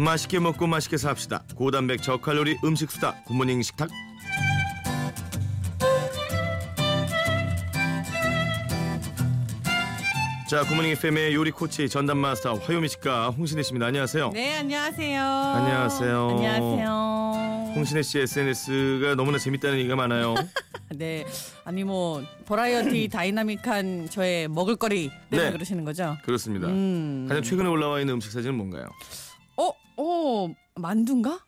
맛있게 먹고 맛있게 삽시다. 고단백 저칼로리 음식 수다. 굿모닝 식탁. 자, 굿모닝 FM의 요리 코치 전담 마스터 화요미식가 홍신애 씨입니다. 안녕하세요. 네, 안녕하세요. 안녕하세요. 안녕하세요. 홍신애 씨 SNS가 너무나 재밌다는 얘기가 많아요. 네, 아니 뭐 variety dynamic한 저의 먹을거리 때문에 네. 그러시는 거죠? 그렇습니다. 음. 가장 최근에 올라와 있는 음식 사진은 뭔가요? 어, 어, 만두인가?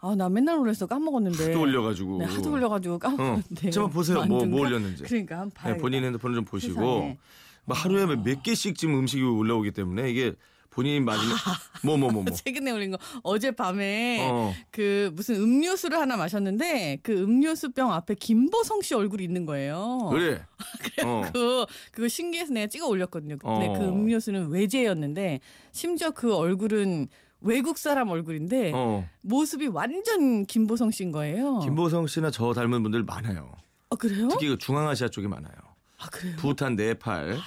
아, 나 맨날 올려서 까먹었는데. 하도 올려가지고. 네, 하도 올려가지고 어. 까먹었는데. 좀 보세요. 뭐, 뭐 만두인가? 올렸는지. 그러니까 한번 봐야 네, 본인 핸드폰을 좀 보시고 세상에. 뭐 하루에 몇 개씩 지금 음식이 올라오기 때문에 이게 본인이 맞으면 뭐뭐 뭐 뭐. 최근에 올린 거 어젯밤에 어. 그 무슨 음료수를 하나 마셨는데 그 음료수병 앞에 김보성 씨 얼굴이 있는 거예요. 그래. 어. 그 그거 신기해서 내가 찍어 올렸거든요. 근데 어. 그 음료수는 외제였는데 심지어 그 얼굴은 외국 사람 얼굴인데 어. 모습이 완전 김보성 씨인 거예요. 김보성 씨나 저 닮은 분들 많아요. 아 그래요? 특히 그 중앙아시아 쪽에 많아요. 아 그래요? 부탄, 네팔.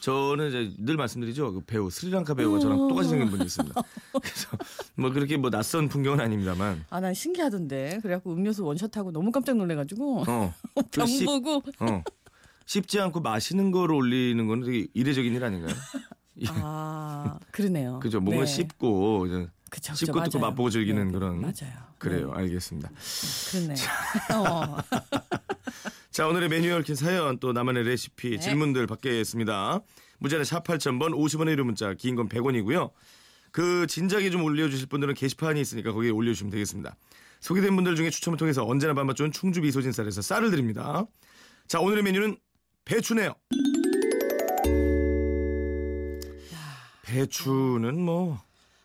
저는 이제 늘 말씀드리죠. 그 배우 스리랑카 배우가 저랑 똑같이 생긴 분이 있습니다. 그래서 뭐 그렇게 뭐 낯선 풍경은 아닙니다만. 아 난 신기하던데. 그래갖고 음료수 원샷하고 너무 깜짝 놀래가지고 어. 병 씹- 보고 어. 씹지 않고 마시는 거를 올리는 거는 되게 이례적인 일 아닌가요? 아 그러네요. 그죠. 뭔가 네. 씹고 그쵸, 그쵸, 씹고 뜯고 맞아요. 맛보고 즐기는 네, 그런 맞아요. 그래요. 알겠습니다. 그렇네. 어. 자 오늘의 메뉴에 얽힌 사연 또 나만의 레시피 네. 질문들 받겠습니다. 문자는 샵 8000번 50원의 유료 문자 긴 건 100원이고요. 그 진작에 좀 올려주실 분들은 게시판이 있으니까 거기에 올려주시면 되겠습니다. 소개된 분들 중에 추첨을 통해서 언제나 밥맛 좋은 충주 미소진 쌀에서 쌀을 드립니다. 자 오늘의 메뉴는 배추네요. 배추는 뭐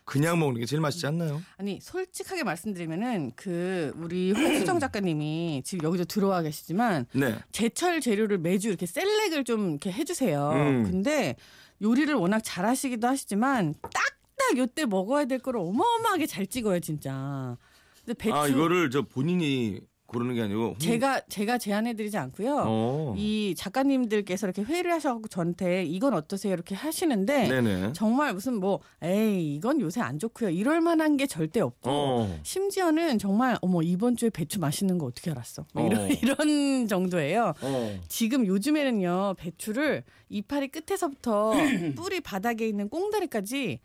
그냥 먹는 게 제일 맛있지 않나요? 아니 솔직하게 말씀드리면은 그 우리 홍수정 작가님이 지금 여기도 들어와 계시지만 네. 제철 재료를 매주 이렇게 셀렉을 좀 이렇게 해주세요. 음. 근데 요리를 워낙 잘하시기도 하시지만 딱딱 요때 먹어야 될 거를 어마어마하게 잘 찍어요 진짜. 근데 배추 아 이거를 저 본인이 고르는 게 아니고 홍- 제가 제가 제안해드리지 않고요. 어. 이 작가님들께서 이렇게 회의를 하셔갖고 저한테 이건 어떠세요 이렇게 하시는데 네네. 정말 무슨 뭐 에이 이건 요새 안 좋고요 이럴 만한 게 절대 없고 어. 심지어는 정말 어머 이번 주에 배추 맛있는 거 어떻게 알았어 뭐 이런, 어. 이런 정도예요. 어. 지금 요즘에는요 배추를 이파리 끝에서부터 뿌리 바닥에 있는 꽁다리까지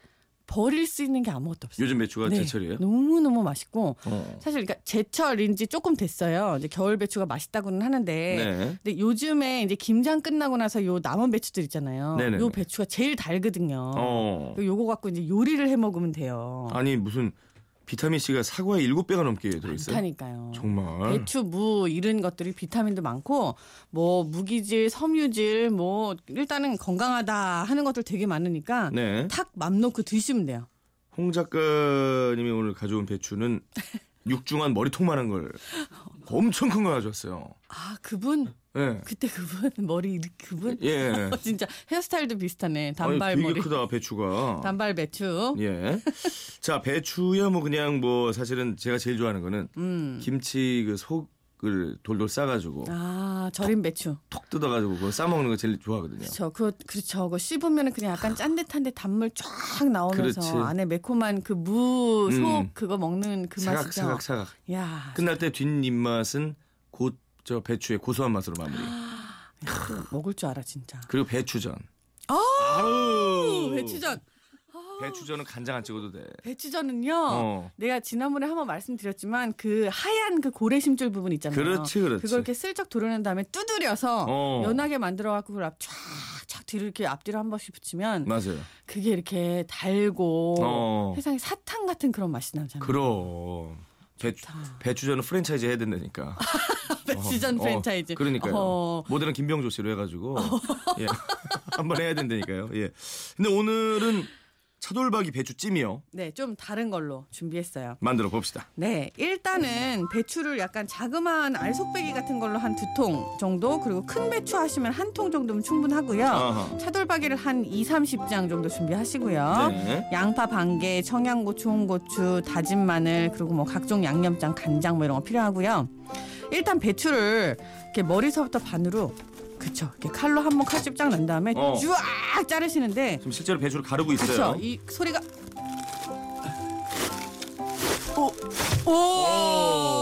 버릴 수 있는 게 아무것도 없어요. 요즘 배추가 네, 제철이에요? 너무 너무 맛있고 어. 사실 그러니까 제철인지 조금 됐어요. 이제 겨울 배추가 맛있다고는 하는데 네. 근데 요즘에 이제 김장 끝나고 나서 요 남은 배추들 있잖아요. 네네네. 요 배추가 제일 달거든요. 어. 요거 갖고 이제 요리를 해 먹으면 돼요. 아니 무슨 비타민 C가 사과의 일곱 배가 넘게 들어있어요. 많다니까요. 정말. 배추, 무 이런 것들이 비타민도 많고 뭐 무기질, 섬유질 뭐 일단은 건강하다 하는 것들 되게 많으니까 네. 탁맘 놓고 드시면 돼요. 홍 작가님이 오늘 가져온 배추는 육중한 머리통만한 걸 엄청 큰 거 가져왔어요. 아 그분 예. 그때 그분 머리 그분 예. 어, 진짜 헤어스타일도 비슷하네. 단발 아니, 되게 머리. 크다 배추가. 단발 배추. 예. 자 배추야 뭐 그냥 뭐 사실은 제가 제일 좋아하는 거는 음. 김치 그속 을 돌돌 싸가지고 아 절임 배추. 톡 뜯어가지고 그거 싸 먹는 거 제일 좋아하거든요. 그렇죠. 그 그렇죠. 그거 씹으면 그냥 약간 짠듯한데 단물 쫙 나오면서 그렇지. 안에 매콤한 그 무속 음. 그거 먹는 그 사각 맛이죠. 사각 사각. 야, 끝날 때 뒷입 맛은 곧 저 배추의 고소한 맛으로 마무리. 그 먹을 줄 알아 진짜. 그리고 배추전. 오, 배추전. 배추전은 간장 안 찍어도 돼. 배추전은요. 어. 내가 지난번에 한번 말씀드렸지만 그 하얀 그 고래 심줄 부분 있잖아요. 그렇지, 그렇지. 그걸 이렇게 슬쩍 도려낸 다음에 두드려서 어. 연하게 만들어 갖고 그걸 앞 쫙쫙 뒤로 이렇게 앞뒤로 한 번씩 붙이면 맞아요. 그게 이렇게 달고 어. 세상에 사탕 같은 그런 맛이 나잖아요. 그럼 배추. 배추전은 프랜차이즈 해야 된다니까. 배추전 어, 프랜차이즈. 그러니까요. 어. 모델은 김병조 씨로 해가지고 예. 한번 해야 된다니까요. 예. 근데 오늘은 차돌박이 배추찜이요. 네, 좀 다른 걸로 준비했어요. 만들어 봅시다. 네, 일단은 배추를 약간 자그마한 알속배기 같은 걸로 한 두 통 정도, 그리고 큰 배추 하시면 한 통 정도면 충분하고요. 아하. 차돌박이를 한 2, 30장 정도 준비하시고요. 네. 양파 반 개, 청양고추, 홍고추, 다진 마늘, 그리고 뭐 각종 양념장, 간장 뭐 이런 거 필요하고요. 일단 배추를 이렇게 머리서부터 반으로 그쵸. 이렇게 칼로 한 번 칼집 쫙 난 다음에 어. 쫙 자르시는데 지금 실제로 배추를 가르고 있어요. 그쵸. 이 소리가 오! 오!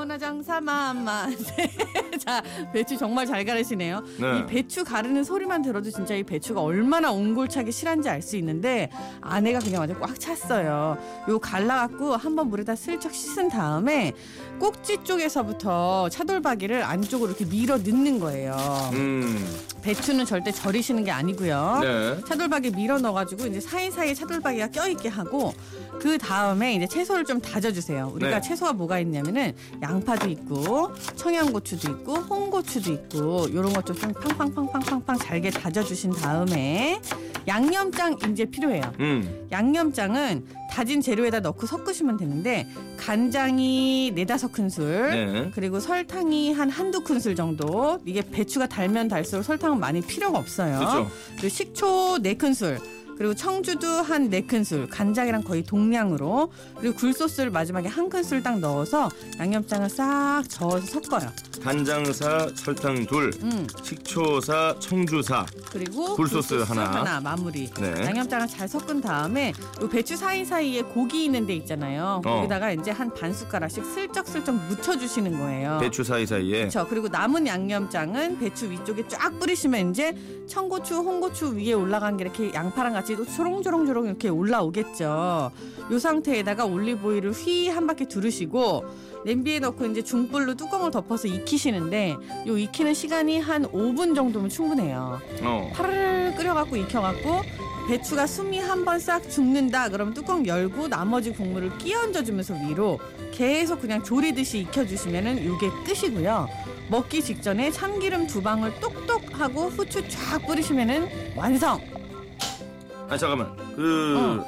전화장사 만만. 자, 배추 정말 잘 가르시네요. 네. 이 배추 가르는 소리만 들어도 진짜 이 배추가 얼마나 옹골차게 실한지 알 수 있는데 안에가 그냥 완전 꽉 찼어요. 요 갈라갖고 한번 물에다 슬쩍 씻은 다음에 꼭지 쪽에서부터 차돌박이를 안쪽으로 이렇게 밀어 넣는 거예요. 음. 배추는 절대 절이시는 게 아니고요. 네. 차돌박이 밀어 넣어가지고 이제 사이사이에 차돌박이가 껴있게 하고 그 다음에 이제 채소를 좀 다져주세요. 우리가 네. 채소가 뭐가 있냐면은 양파도 있고 청양고추도 있고 홍고추도 있고 이런 것도 좀 팡팡팡팡팡팡 잘게 다져주신 다음에 양념장 이제 필요해요. 음. 양념장은 다진 재료에다 넣고 섞으시면 되는데 간장이 네다섯 큰술 네. 그리고 설탕이 한 한두 큰술 정도 이게 배추가 달면 달수록 설탕은 많이 필요가 없어요. 그렇죠. 그리고 식초 네 큰술 그리고 청주도 한 네 큰술 간장이랑 거의 동량으로 그리고 굴소스를 마지막에 한 큰술 딱 넣어서 양념장을 싹 저어서 섞어요. 간장사, 설탕 둘, 음 식초사, 청주사. 그리고 굴소스 하나. 마무리. 네. 양념장을 잘 섞은 다음에 요 배추 사이 사이에 고기 있는 데 있잖아요. 어. 거기다가 이제 한 반 숟가락씩 슬쩍슬쩍 묻혀 주시는 거예요. 배추 사이사이에. 그렇죠. 그리고 남은 양념장은 배추 위쪽에 쫙 뿌리시면 이제 청고추, 홍고추 위에 올라간 게 이렇게 양파랑 같이 또 초롱초롱초롱 이렇게 올라오겠죠. 요 상태에다가 올리브오일을 휘 한 바퀴 두르시고 냄비에 넣고 이제 중불로 뚜껑을 덮어서 익히시는데 요 익히는 시간이 한 5분 정도면 충분해요. 어. 파르르 끓여갖고 익혀갖고 배추가 숨이 한 번 싹 죽는다 그러면 뚜껑 열고 나머지 국물을 끼얹어 주면서 위로 계속 그냥 조리듯이 익혀주시면은 요게 끝이고요. 먹기 직전에 참기름 두 방울 똑똑 하고 후추 쫙 뿌리시면은 완성. 아 잠깐만. 그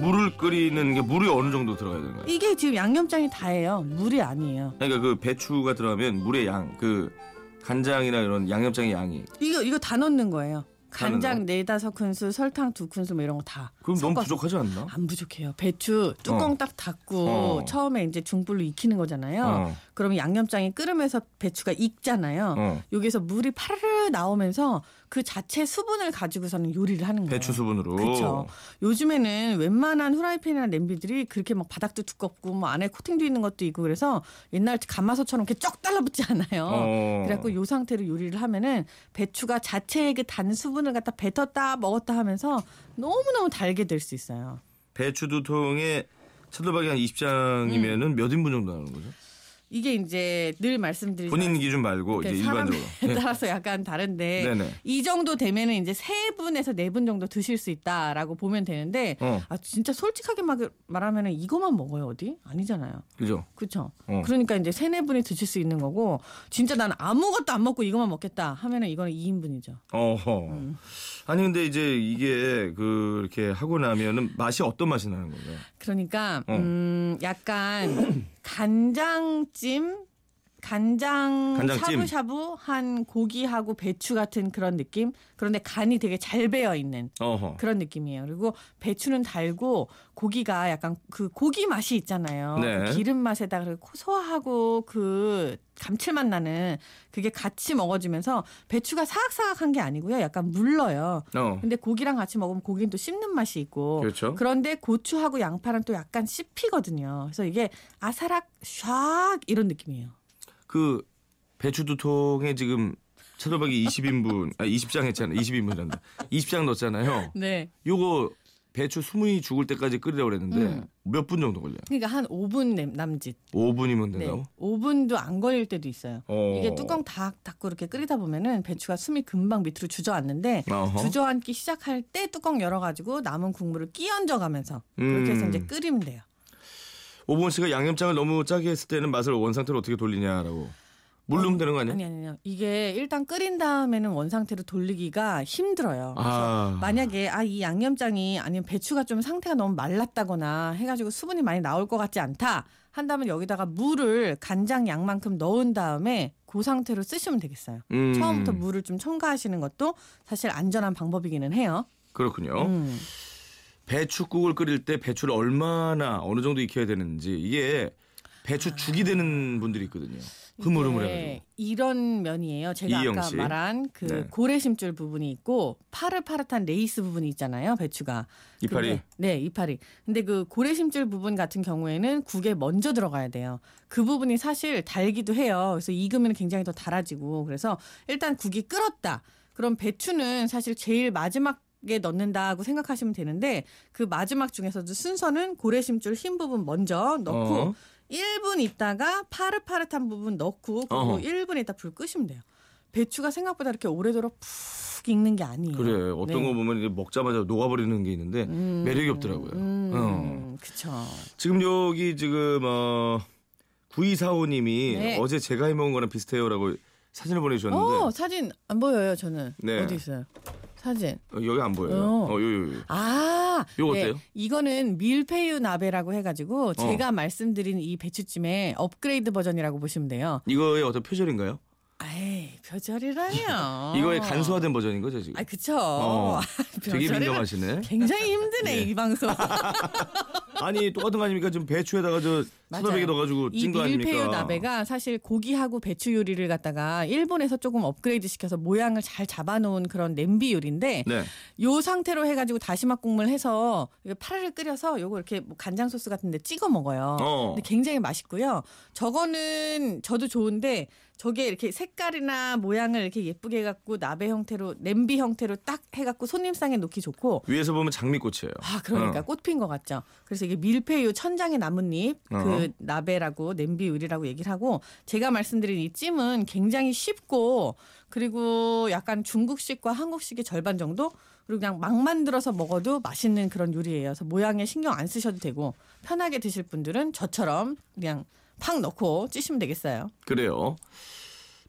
물을 끓이는 게 물이 어느 정도 들어가야 되는 거예요? 이게 지금 양념장이 다예요. 물이 아니에요. 그러니까 그 배추가 들어가면 물의 양, 그 간장이나 이런 양념장의 양이 이거 이거 다 넣는 거예요. 간장 네 다섯 큰술, 설탕 두 큰술 뭐 이런 거 다. 그럼 너무 섞어서. 부족하지 않나? 안 부족해요. 배추 뚜껑 어. 딱 닫고 어. 처음에 이제 중불로 익히는 거잖아요. 어. 그러면 양념장이 끓으면서 배추가 익잖아요. 어. 여기서 물이 파르르 나오면서 그 자체 수분을 가지고서는 요리를 하는 거예요. 배추 수분으로. 그렇죠. 요즘에는 웬만한 후라이팬이나 냄비들이 그렇게 막 바닥도 두껍고 뭐 안에 코팅도 있는 것도 있고 그래서 옛날 가마솥처럼 이렇게 쩍 달라붙지 않아요. 어. 그래갖고 요 상태로 요리를 하면은 배추가 자체의 그 단 수분을 갖다 뱉었다 먹었다 하면서 너무너무 달게 될 수 있어요. 배추 두 통에 차돌박이 한 20장이면은 음. 몇 인분 정도 나오는 거죠? 이게 이제 늘 말씀드리지만 본인 기준 말고 이제 일반적으로. 따라서 약간 다른데 네네. 이 정도 되면은 이제 세 분에서 네 분 정도 드실 수 있다라고 보면 되는데 어, 아 진짜 솔직하게 막 말하면은 이거만 먹어요 어디 아니잖아요 그죠? 그렇죠 어. 그러니까 이제 세네 분이 드실 수 있는 거고 진짜 나는 아무것도 안 먹고 이거만 먹겠다 하면은 이거는 2인분이죠 어허. 음. 아니 근데 이제 이게 그 이렇게 하고 나면은 맛이 어떤 맛이 나는 거예요? 그러니까 어. 음 약간 간장찜 간장 간장찜. 샤브샤브 한 고기하고 배추 같은 그런 느낌 그런데 간이 되게 잘 배어 있는 어허. 그런 느낌이에요. 그리고 배추는 달고 고기가 약간 그 고기 맛이 있잖아요. 네. 그 기름 맛에다가 그 고소하고 그 감칠맛 나는 그게 같이 먹어지면서 배추가 사각사각한 게 아니고요. 약간 물러요. 어. 근데 고기랑 같이 먹으면 고기는 또 씹는 맛이 있고 그렇죠. 그런데 고추하고 양파는 또 약간 씹히거든요. 그래서 이게 아사락 샥 이런 느낌이에요. 그 배추 두 통에 지금 차돌박이 20인분, 아 20장 했잖아요. 20인분이란다. 20장 넣었잖아요. 네. 요거 배추 수분이 죽을 때까지 끓이라고 그랬는데 음. 몇분 정도 걸려요? 그러니까 한 5분 남- 남짓. 5분이면 네. 된다고? 5분도 안 걸릴 때도 있어요. 어. 이게 뚜껑 다 닫고 이렇게 끓이다 보면은 배추가 숨이 금방 밑으로 주저앉는데 어허. 주저앉기 시작할 때 뚜껑 열어가지고 남은 국물을 끼얹어 가면서 그렇게 해서 음. 이제 끓이면 돼요. 오본 씨가 양념장을 너무 짜게 했을 때는 맛을 원 상태로 어떻게 돌리냐라고. 물 넣으면 되는 거 아니야? 아니 아니요. 이게 일단 끓인 다음에는 원 상태로 돌리기가 힘들어요. 아. 만약에 아 이 양념장이 아니면 배추가 좀 상태가 너무 말랐다거나 해가지고 수분이 많이 나올 것 같지 않다 한다면 여기다가 물을 간장 양만큼 넣은 다음에 그 상태로 쓰시면 되겠어요. 음. 처음부터 물을 좀 첨가하시는 것도 사실 안전한 방법이기는 해요. 그렇군요. 음. 배추국을 끓일 때 배추를 얼마나 어느 정도 익혀야 되는지 이게 배추 죽이 되는 분들이 있거든요. 흐물흐물해가지고. 이런 면이에요. 제가 아까 씨. 말한 그 네. 고래심줄 부분이 있고 파릇파릇한 레이스 부분이 있잖아요. 배추가. 이파리. 근데- 네, 이파리. 근데 그 고래심줄 부분 같은 경우에는 국에 먼저 들어가야 돼요. 그 부분이 사실 달기도 해요. 그래서 익으면 굉장히 더 달아지고. 그래서 일단 국이 끓었다. 그럼 배추는 사실 제일 마지막 에 넣는다고 생각하시면 되는데 그 마지막 중에서도 순서는 고래심줄 흰 부분 먼저 넣고 어. 1분 있다가 파릇파릇한 부분 넣고 그리고 어허. 1분 있다 불 끄시면 돼요. 배추가 생각보다 이렇게 오래도록 푹 익는 게 아니에요. 그래 어떤 네. 거 보면 이제 먹자마자 녹아버리는 게 있는데 음, 매력이 없더라고요. 음, 어. 그쵸. 지금 여기 지금 어 9245님이 네. 어제 제가 해먹은 거랑 비슷해요라고 사진을 보내주셨는데 어, 사진 안 보여요, 저는. 네. 어디 있어요? 사진. 어, 여기 안 보여요. 어. 어, 요, 요, 요. 아, 요거 어때요? 이거는 밀푀유 나베라고 해가지고 제가 말씀드린 이 배추찜의 업그레이드 버전이라고 보시면 돼요. 이거의 어떤 표절인가요? 에이, 표절이라뇨. 이거의 간소화된 버전인 거죠 지금? 아, 그쵸. 어, 되게 표절이라- 민감하시네. 굉장히 힘드네, 예. 이 방송. 아니 똑같은 거 아닙니까? 지금 배추에다가 저. 수다배기 넣어가지고 이찐거 아닙니까? 밀푀유 나베가 사실 고기하고 배추 요리를 갖다가 일본에서 조금 업그레이드 시켜서 모양을 잘 잡아놓은 그런 냄비 요리인데 네. 요 상태로 해가지고 다시마 국물 해서 파를 끓여서 요거 이렇게 뭐 간장 소스 같은데 찍어 먹어요. 어. 근데 굉장히 맛있고요. 저거는 저도 좋은데 저게 이렇게 색깔이나 모양을 이렇게 예쁘게 해갖고 나베 형태로 냄비 형태로 딱 해갖고 손님상에 놓기 좋고 위에서 보면 장미꽃이에요. 아, 그러니까 어. 꽃핀 것 같죠. 그래서 이게 밀푀유 천장의 나뭇잎 어. 그 나베라고 냄비 요리라고 얘기를 하고 제가 말씀드린 이 찜은 굉장히 쉽고 그리고 약간 중국식과 한국식의 절반 정도 그리고 그냥 막 만들어서 먹어도 맛있는 그런 요리예요. 그래서 모양에 신경 안 쓰셔도 되고 편하게 드실 분들은 저처럼 그냥 팍 넣고 찌시면 되겠어요. 그래요.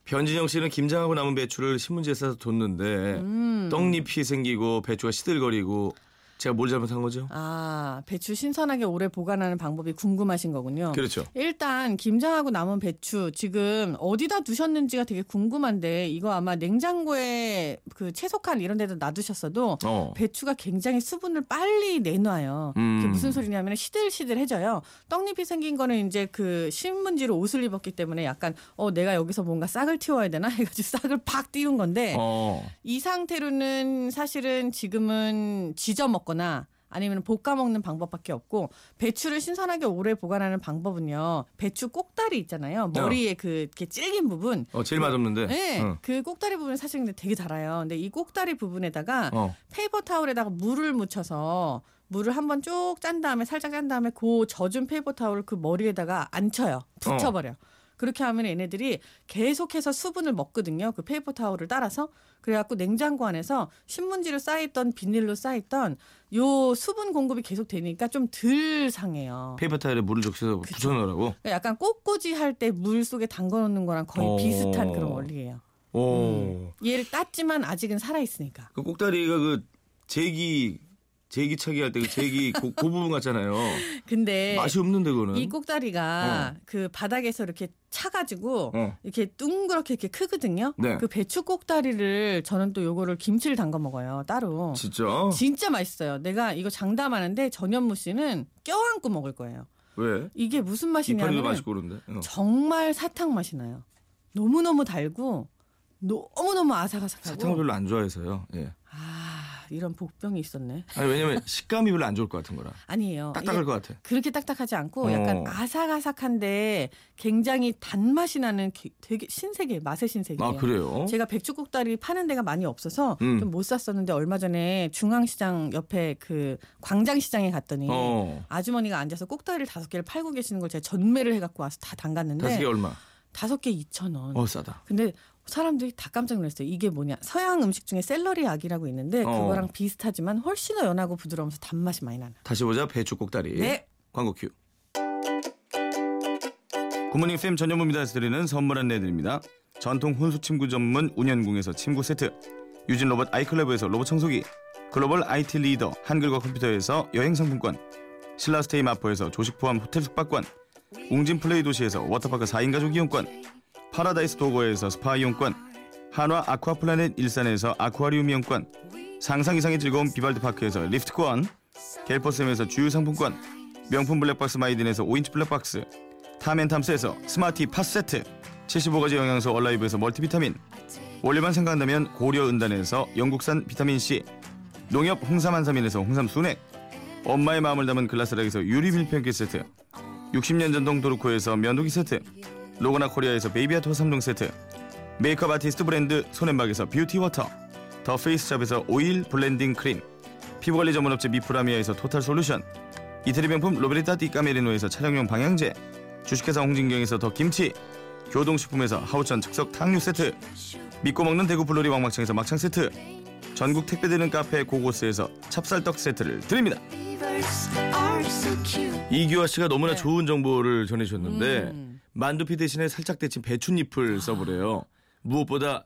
변진영 씨는 김장하고 남은 배추를 신문지에 싸서 뒀는데 음. 떡잎이 생기고 배추가 시들거리고 제가 뭘 잘못한 거죠? 아, 배추 신선하게 오래 보관하는 방법이 궁금하신 거군요. 그렇죠. 일단 김장하고 남은 배추 지금 어디다 두셨는지가 되게 궁금한데 이거 아마 냉장고에 그 채소칸 이런 데다 놔두셨어도 어. 배추가 굉장히 수분을 빨리 내놔요. 음. 그게 무슨 소리냐면 시들시들해져요. 떡잎이 생긴 거는 이제 그 신문지로 옷을 입었기 때문에 약간 어 내가 여기서 뭔가 싹을 틔워야 되나 해가지고 싹을 팍 띄운 건데 어. 이 상태로는 사실은 지금은 지져 먹 거나 아니면 볶아 먹는 방법밖에 없고 배추를 신선하게 오래 보관하는 방법은요. 배추 꼭다리 있잖아요. 머리에 그 이렇게 질긴 부분. 어, 제일 맛없는데. 네, 어. 그 꼭다리 부분 사실 근데 되게 달아요. 근데 이 꼭다리 부분에다가 어. paper towel에다가 물을 묻혀서 물을 한번 쭉 짠 다음에 살짝 짠 다음에 그 젖은 paper towel을 그 머리에다가 앉혀요. 붙여버려. 그렇게 하면 얘네들이 계속해서 수분을 먹거든요. 그 paper towel을 따라서. 그래갖고 냉장고 안에서 신문지로 싸였던 비닐로 싸였던 요 수분 공급이 계속 되니까 좀 덜 상해요. paper towel에 물을 적셔서 붙여넣으라고. 그러니까 약간 꽃꽂이 할 때 물 속에 담궈놓는 거랑 거의 어. 비슷한 그런 원리예요. 오. 얘를 땄지만 아직은 살아 있으니까. 그 꼭다리가 그 제기 제기차기 할 때 그 제기 그, 그 부분 같잖아요. 근데 맛이 없는데 그거는. 이 꼭다리가 그 바닥에서 이렇게 차가지고 어. 이렇게 둥그렇게 이렇게 크거든요. 네. 그 배추 꼭다리를 저는 또 요거를 김치를 담가 먹어요. 따로. 진짜? 진짜 맛있어요. 내가 이거 장담하는데 전현무 씨는 껴안고 먹을 거예요. 왜? 이게 무슨 맛이냐면. 어. 정말 사탕 맛이 나요. 너무 너무 달고 너무 너무 아삭아삭하고. 사탕을 별로 안 좋아해서요. 예. 아 이런 복병이 있었네. 아니 왜냐면 식감이 별로 안 좋을 것 같은 거라. 아니에요. 딱딱할 것 같아. 그렇게 딱딱하지 않고 어. 약간 아삭아삭한데 굉장히 단맛이 나는 기- 되게 신세계 맛의 신세계예요. 아 그래요? 제가 백주국다리 파는 데가 많이 없어서 음. 좀 못 샀었는데 얼마 전에 중앙시장 옆에 그 광장시장에 갔더니 어. 아주머니가 앉아서 꼭다리를 다섯 개를 팔고 계시는 걸 제가 전매를 해갖고 와서 다 담갔는데 다섯 개 얼마? 다섯 개 2천 원. 어 싸다. 근데 사람들이 다 깜짝 놀랐어요. 이게 뭐냐? 서양 음식 중에 celeriac이라고 있는데 어. 그거랑 비슷하지만 훨씬 더 연하고 부드러우면서 단맛이 많이 나는. 다시 보자 배추 꼭다리. 네. 광고 큐. 굿모닝FM 전현무입니다에서 드리는 선물 안내드립니다. 전통 혼수 침구 전문 운현궁에서 침구 세트. 유진 로봇 아이클레보에서 로봇 청소기. 글로벌 IT 리더 한글과 컴퓨터에서 여행 상품권. 신라스테이 마포에서 조식 포함 호텔 숙박권. 웅진 플레이 도시에서 워터파크 4인 가족 이용권. 파라다이스 도고에서 스파 이용권. 한화 아쿠아플라넷 일산에서 아쿠아리움 이용권. 상상 이상의 즐거운 비발드 파크에서 리프트권. 갤퍼sem에서 주유 상품권. 명품 블랙박스 마이딘에서 5인치 블랙박스. 탐앤탐스에서 스마티 팟 세트 75가지 영양소 얼라이브에서 멀티비타민 원료만 생각한다면 고려은단에서 영국산 비타민C 농협 홍삼 한삼인에서 홍삼 순액 엄마의 마음을 담은 글라스락에서 유리 밀폐기 세트 60년 전통 도르코에서 면도기 세트 로고나 코리아에서 베이비아토 3종 세트 메이크업 아티스트 브랜드 손앤박에서 뷰티 워터 더 페이스샵에서 오일 블렌딩 크림 피부관리 전문업체 미프라미아에서 토탈 솔루션 이태리 명품 로베르타 디 까메리노에서 차량용 방향제 주식회사 홍진경에서 더 김치 교동식품에서 하우천 즉석 탕류 세트 믿고 먹는 대구 블로리 왕막창에서 막창 세트 전국 택배되는 카페 고고스에서 찹쌀떡 세트를 드립니다 이규화 씨가 너무나 네. 좋은 정보를 전해주셨는데 음. 만두피 대신에 살짝 데친 배춧잎을 써보래요. 무엇보다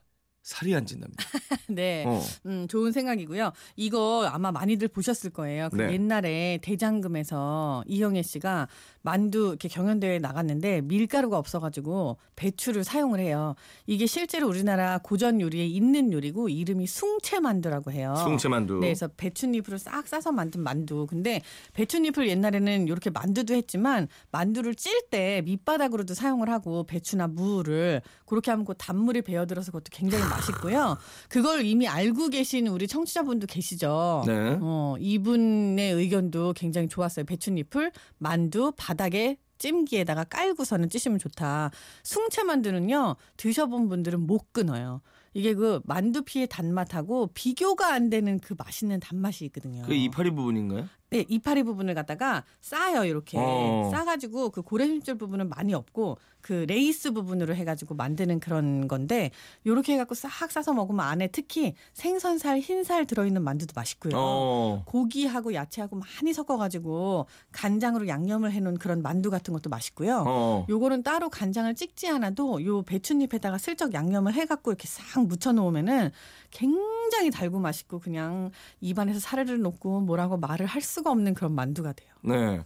살이 안 찐답니다 네. 어. 음, 좋은 생각이고요. 이거 아마 많이들 보셨을 거예요. 그 네. 옛날에 대장금에서 이영애 씨가 만두 이렇게 경연대회에 나갔는데 밀가루가 없어가지고 배추를 사용을 해요. 이게 실제로 우리나라 고전 요리에 있는 요리고 이름이 숭채만두라고 해요. 숭채만두 네, 그래서 배춧잎으로 싹 싸서 만든 만두. 근데 배춧잎을 옛날에는 이렇게 만두도 했지만 만두를 찔 때 밑바닥으로도 사용을 하고 배추나 무를 그렇게 하면 그 단물이 배어들어서 그것도 굉장히 맛있고요. 그걸 이미 알고 계신 우리 청취자분도 계시죠. 네. 어, 이분의 의견도 굉장히 좋았어요. 배춧잎을 만두 바닥에 찜기에다가 깔고서는 찌시면 좋다. 숭채 만두는요 드셔본 분들은 못 끊어요. 이게 그 만두피의 단맛하고 비교가 안 되는 그 맛있는 단맛이 있거든요. 그 이파리 부분인가요? 네, 이파리 부분을 갖다가 싸요 이렇게 어. 싸가지고 그 고래 힘줄 부분은 많이 없고 그 레이스 부분으로 해가지고 만드는 그런 건데 요렇게 해갖고 싹 싸서 먹으면 안에 특히 생선살 흰살 들어있는 만두도 맛있고요. 어. 고기하고 야채하고 많이 섞어가지고 간장으로 양념을 해놓은 그런 만두 같은 것도 맛있고요. 어. 요거는 따로 간장을 찍지 않아도 요 배춧잎에다가 슬쩍 양념을 해갖고 이렇게 싹 묻혀 놓으면은 굉장히 달고 맛있고 그냥 입안에서 사르르 녹고 뭐라고 말을 할 수가 없는 그런 만두가 돼요. 네.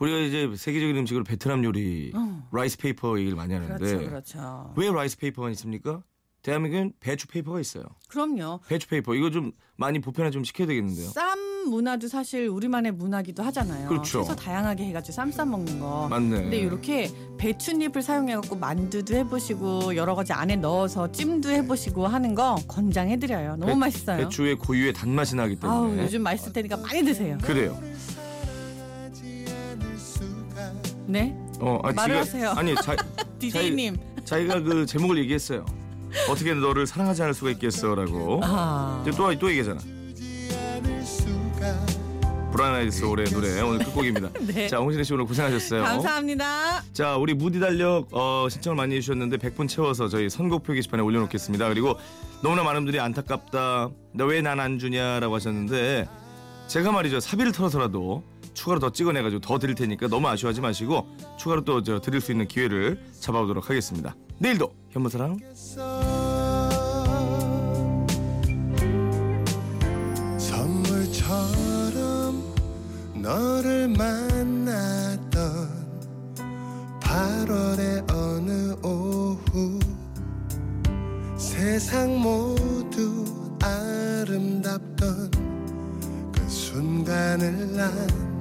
우리가 이제 세계적인 음식으로 베트남 요리 어. 라이스 페이퍼 얘기를 많이 하는데 그렇죠, 그렇죠. 왜 라이스 페이퍼가 있습니까? 대한민국엔 배추 paper가 있어요. 그럼요. 배추 paper 이거 좀 많이 보편화 좀 시켜야 되겠는데요. 쌈 문화도 사실 우리만의 문화기도 하잖아요. 그렇죠. 그래서 다양하게 해가지고 쌈 싸 먹는 거. 맞네. 근데 이렇게 배춧잎을 사용해갖고 만두도 해보시고 여러 가지 안에 넣어서 찜도 해보시고 하는 거 권장해드려요. 너무 배- 맛있어요. 배추의 고유의 단맛이 나기 때문에. 아우 요즘 맛있을 테니까 많이 드세요. 그래요. 네, 어, 아, 말을 지금- 하세요. 아니, 자, 디제이님. 자기가 그 제목을 얘기했어요. 어떻게 너를 사랑하지 않을 수가 있겠어라고. 아, 이제 또, 또 얘기잖아. 브라이언 아이드 소울의 노래 오늘 끝곡입니다. 네. 자, 홍신혜 씨 오늘 고생하셨어요. 감사합니다. 자, 우리 무디 달력 어, 신청을 많이 해주셨는데 100분 채워서 저희 선곡표 게시판에 올려놓겠습니다. 그리고 너무나 많은 분들이 안타깝다. 너왜난 안 주냐라고 하셨는데 제가 말이죠 사비를 털어서라도 추가로 더 찍어내가지고 더 드릴 테니까 너무 아쉬워하지 마시고 추가로 또 저 드릴 수 있는 기회를 잡아보도록 하겠습니다. 내일도 현무사랑 선물처럼 너를 만났던 8월의 어느 오후 세상 모두 아름답던 그 순간을 난